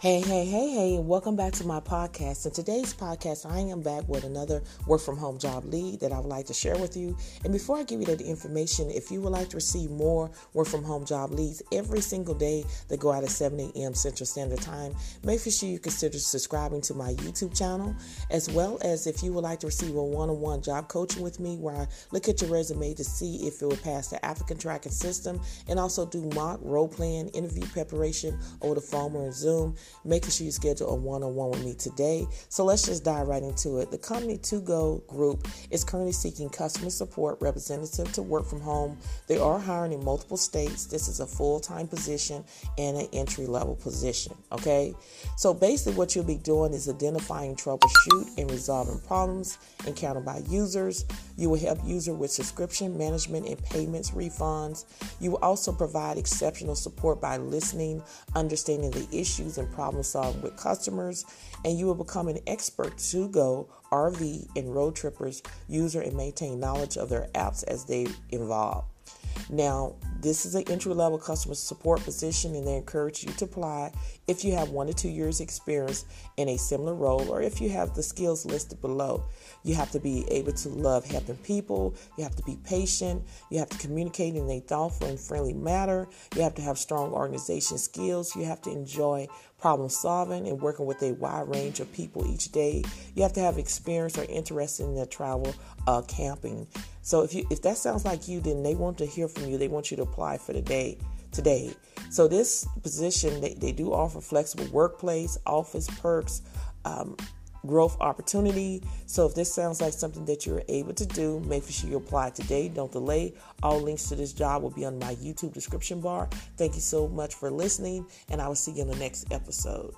Hey, hey, hey, hey, and welcome back to my podcast. In today's podcast, I am back with another work from home job lead that I would like to share with you. And before I give you that information, if you would like to receive more work from home job leads every single day that go out at 7 a.m. Central Standard Time, make sure you consider subscribing to my YouTube channel, as well as if you would like to receive a one on one job coaching with me where I look at your resume to see if it will pass the applicant tracking system and also do mock role playing interview preparation over the phone or Zoom making sure you schedule a one on one with me today. So let's just dive right into it. The company Togo Group is currently seeking customer support representative to work from home. They are hiring in multiple states. This is a full time position and an entry level position. Okay, so basically, what you'll be doing is identifying, troubleshoot, and resolving problems encountered by users. You will help user with subscription management and payments refunds. You will also provide exceptional support by listening, understanding the issues and problem solving with customers, and you will become an expert Togo RV and Roadtrippers user and maintain knowledge of their apps as they evolve. Now, this is an entry level customer support position, and they encourage you to apply if you have one to two years' experience in a similar role or if you have the skills listed below. You have to be able to love helping people, you have to be patient, you have to communicate in a thoughtful and friendly manner, you have to have strong organization skills, you have to enjoy problem solving and working with a wide range of people each day. You have to have experience or interest in the travel uh, camping. So if you if that sounds like you, then they want to hear from you. They want you to apply for the day today. So this position they, they do offer flexible workplace, office perks, um, growth opportunity. So if this sounds like something that you're able to do, make sure you apply today. Don't delay. All links to this job will be on my YouTube description bar. Thank you so much for listening, and I will see you in the next episode.